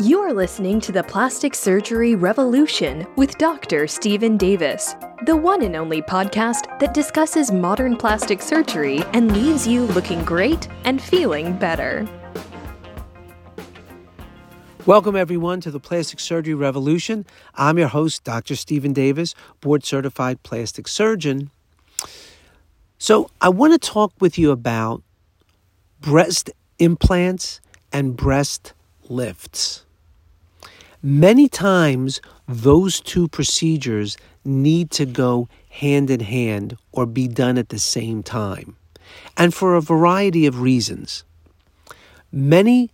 You are listening to the Plastic Surgery Revolution with Dr. Steven Davis, the one and only podcast that discusses modern plastic surgery and leaves you looking great and feeling better. Welcome, everyone, to the Plastic Surgery Revolution. I'm your host, Dr. Steven Davis, board certified plastic surgeon. So, I want to talk with you about breast implants and breast lifts. Many times, those two procedures need to go hand in hand or be done at the same time, and for a variety of reasons. Many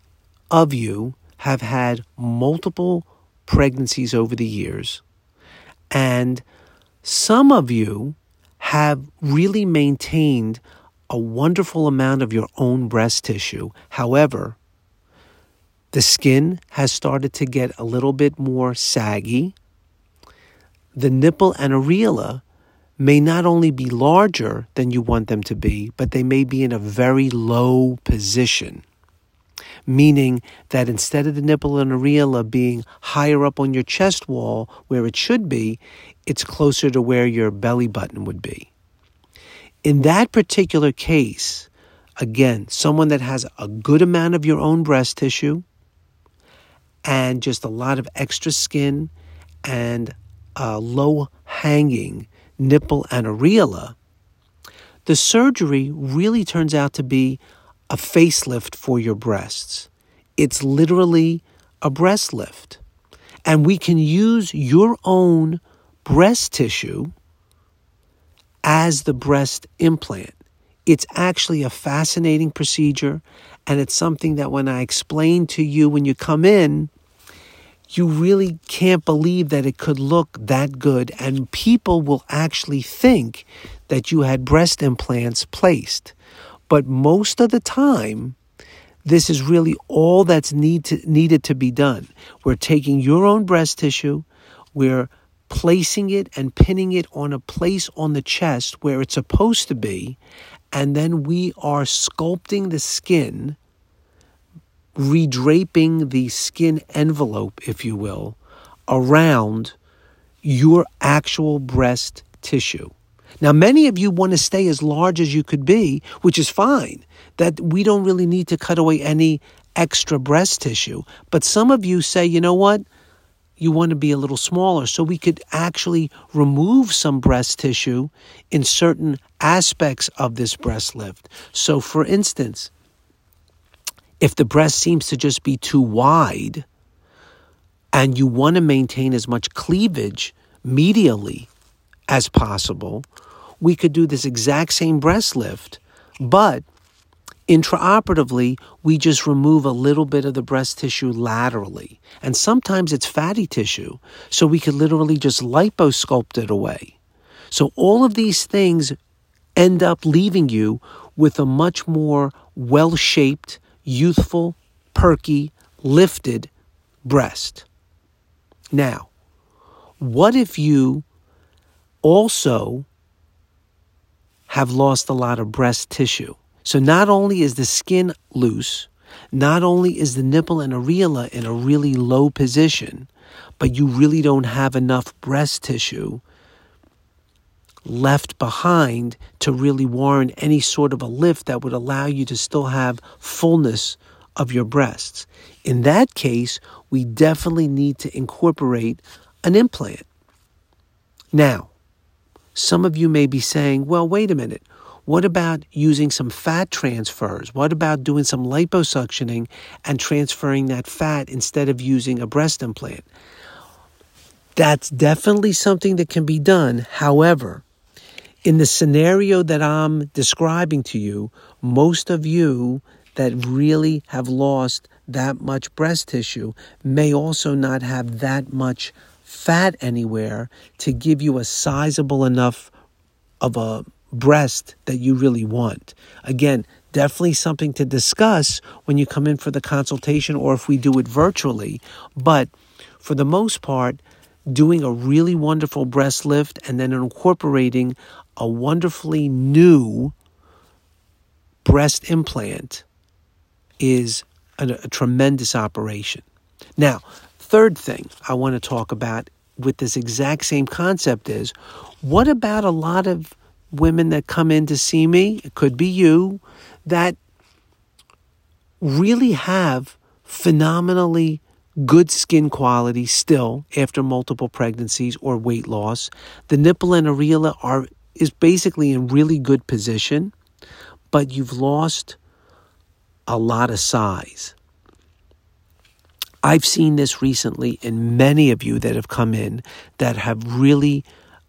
of you have had multiple pregnancies over the years, and some of you have really maintained a wonderful amount of your own breast tissue. However, the skin has started to get a little bit more saggy. The nipple and areola may not only be larger than you want them to be, but they may be in a very low position. Meaning that instead of the nipple and areola being higher up on your chest wall where it should be, it's closer to where your belly button would be. In that particular case, again, someone that has a good amount of your own breast tissue, and just a lot of extra skin and uh, a low hanging nipple and areola, the surgery really turns out to be a facelift for your breasts. It's literally a breast lift. And we can use your own breast tissue as the breast implant. It's actually a fascinating procedure, and it's something that when I explain to you when you come in, you really can't believe that it could look that good, and people will actually think that you had breast implants placed. But most of the time, this is really all that's need to, needed to be done. We're taking your own breast tissue, we're placing it and pinning it on a place on the chest where it's supposed to be, and then we are sculpting the skin redraping the skin envelope, if you will, around your actual breast tissue. Now, many of you want to stay as large as you could be, which is fine, that we don't really need to cut away any extra breast tissue. But some of you say, you know what? You want to be a little smaller. So we could actually remove some breast tissue in certain aspects of this breast lift. So, for instance, if the breast seems to just be too wide and you want to maintain as much cleavage medially as possible, we could do this exact same breast lift, but intraoperatively, we just remove a little bit of the breast tissue laterally. And sometimes it's fatty tissue, so we could literally just liposculpt it away. So all of these things end up leaving you with a much more well shaped, youthful, perky, lifted breast. Now, what if you also have lost a lot of breast tissue? So not only is the skin loose, not only is the nipple and areola in a really low position, but you really don't have enough breast tissue left behind to really warrant any sort of a lift that would allow you to still have fullness of your breasts. In that case, we definitely need to incorporate an implant. Now, some of you may be saying, well, wait a minute. What about using some fat transfers? What about doing some liposuctioning and transferring that fat instead of using a breast implant? That's definitely something that can be done. However, in the scenario that I'm describing to you, most of you that really have lost that much breast tissue may also not have that much fat anywhere to give you a sizable enough of a breast that you really want. Again, definitely something to discuss when you come in for the consultation or if we do it virtually. But for the most part, doing a really wonderful breast lift and then incorporating a wonderfully new breast implant is a, a, tremendous operation. Now, third thing I want to talk about with this exact same concept is what about a lot of women that come in to see me? It could be you that really have phenomenally good skin quality still after multiple pregnancies or weight loss. The nipple and areola are is basically in really good position, but you've lost a lot of size. I've seen this recently in many of you that have come in that have really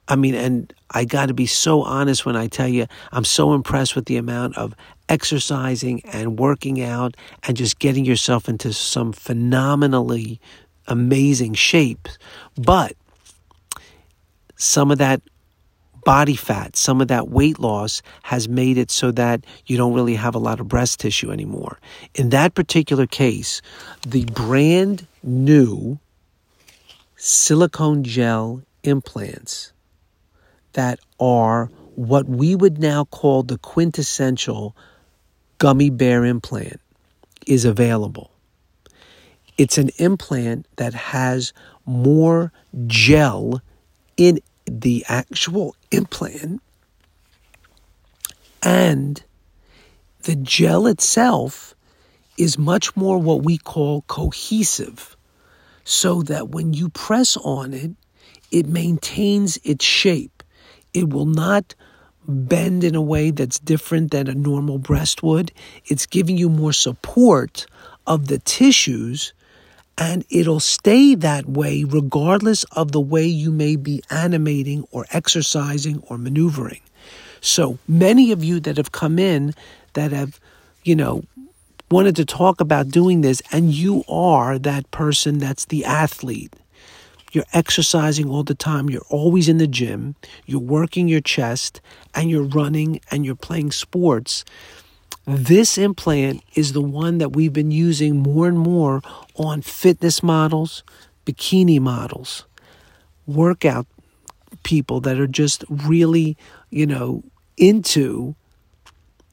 I mean, and I got to be so honest when I tell you, I'm so impressed with the amount of exercising and working out and just getting yourself into some phenomenally amazing shape. But some of that body fat, some of that weight loss has made it so that you don't really have a lot of breast tissue anymore. In that particular case, the brand new silicone gel implants that are what we would now call the quintessential gummy bear implant is available. It's an implant that has more gel in the actual implant and the gel itself is much more what we call cohesive so that when you press on it, it maintains its shape. It will not bend in a way that's different than a normal breast would. It's giving you more support of the tissues and it'll stay that way regardless of the way you may be animating or exercising or maneuvering. So many of you that have come in that have, you know, wanted to talk about doing this, and you are that person that's the athlete you're exercising all the time. You're always in the gym. You're working your chest and you're running and you're playing sports. This implant is the one that we've been using more and more on fitness models, bikini models, workout people that are just really, you know, into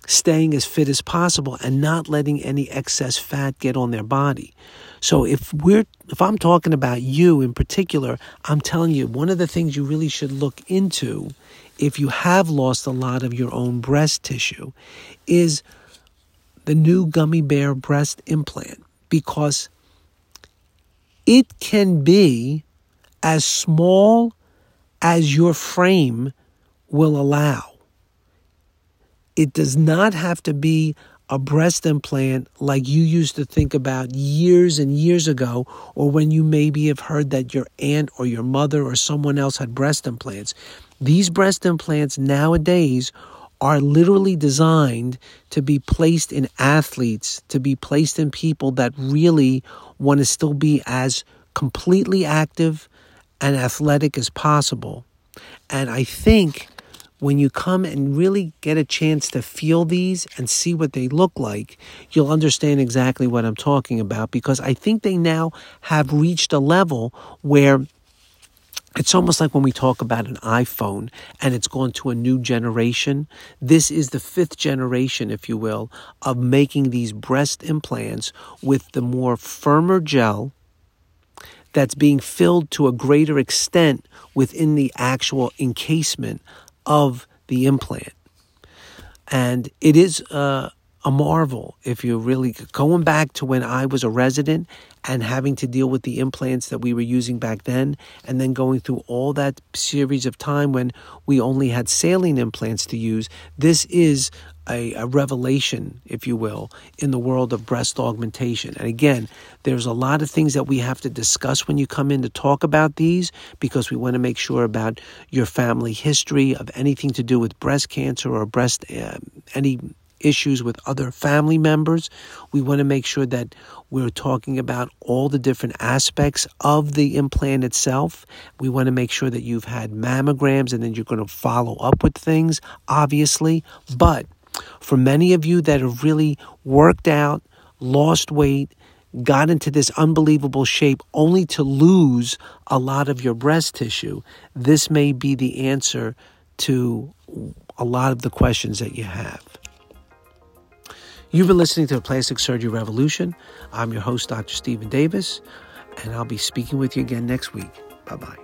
staying as fit as possible and not letting any excess fat get on their body. So if we're if I'm talking about you in particular, I'm telling you one of the things you really should look into if you have lost a lot of your own breast tissue is the new gummy bear breast implant because it can be as small as your frame will allow. It does not have to be a breast implant like you used to think about years and years ago, or when you maybe have heard that your aunt or your mother or someone else had breast implants. These breast implants nowadays are literally designed to be placed in athletes, to be placed in people that really want to still be as completely active and athletic as possible. And I think when you come and really get a chance to feel these and see what they look like, you'll understand exactly what I'm talking about because I think they now have reached a level where it's almost like when we talk about an iPhone and it's gone to a new generation. This is the fifth generation, if you will, of making these breast implants with the more firmer gel that's being filled to a greater extent within the actual encasement of the implant. And it is uh, a marvel if you're really going back to when I was a resident and having to deal with the implants that we were using back then, and then going through all that series of time when we only had saline implants to use. This is a, a, revelation, if you will, in the world of breast augmentation. And again, there's a lot of things that we have to discuss when you come in to talk about these because we want to make sure about your family history of anything to do with breast cancer or breast, uh, any issues with other family members. We want to make sure that we're talking about all the different aspects of the implant itself. We want to make sure that you've had mammograms and then you're going to follow up with things, obviously. But for many of you that have really worked out, lost weight, got into this unbelievable shape only to lose a lot of your breast tissue, this may be the answer to a lot of the questions that you have. You've been listening to the Plastic Surgery Revolution. I'm your host, Dr. Steven Davis. and I'll be speaking with you again next week. Bye bye.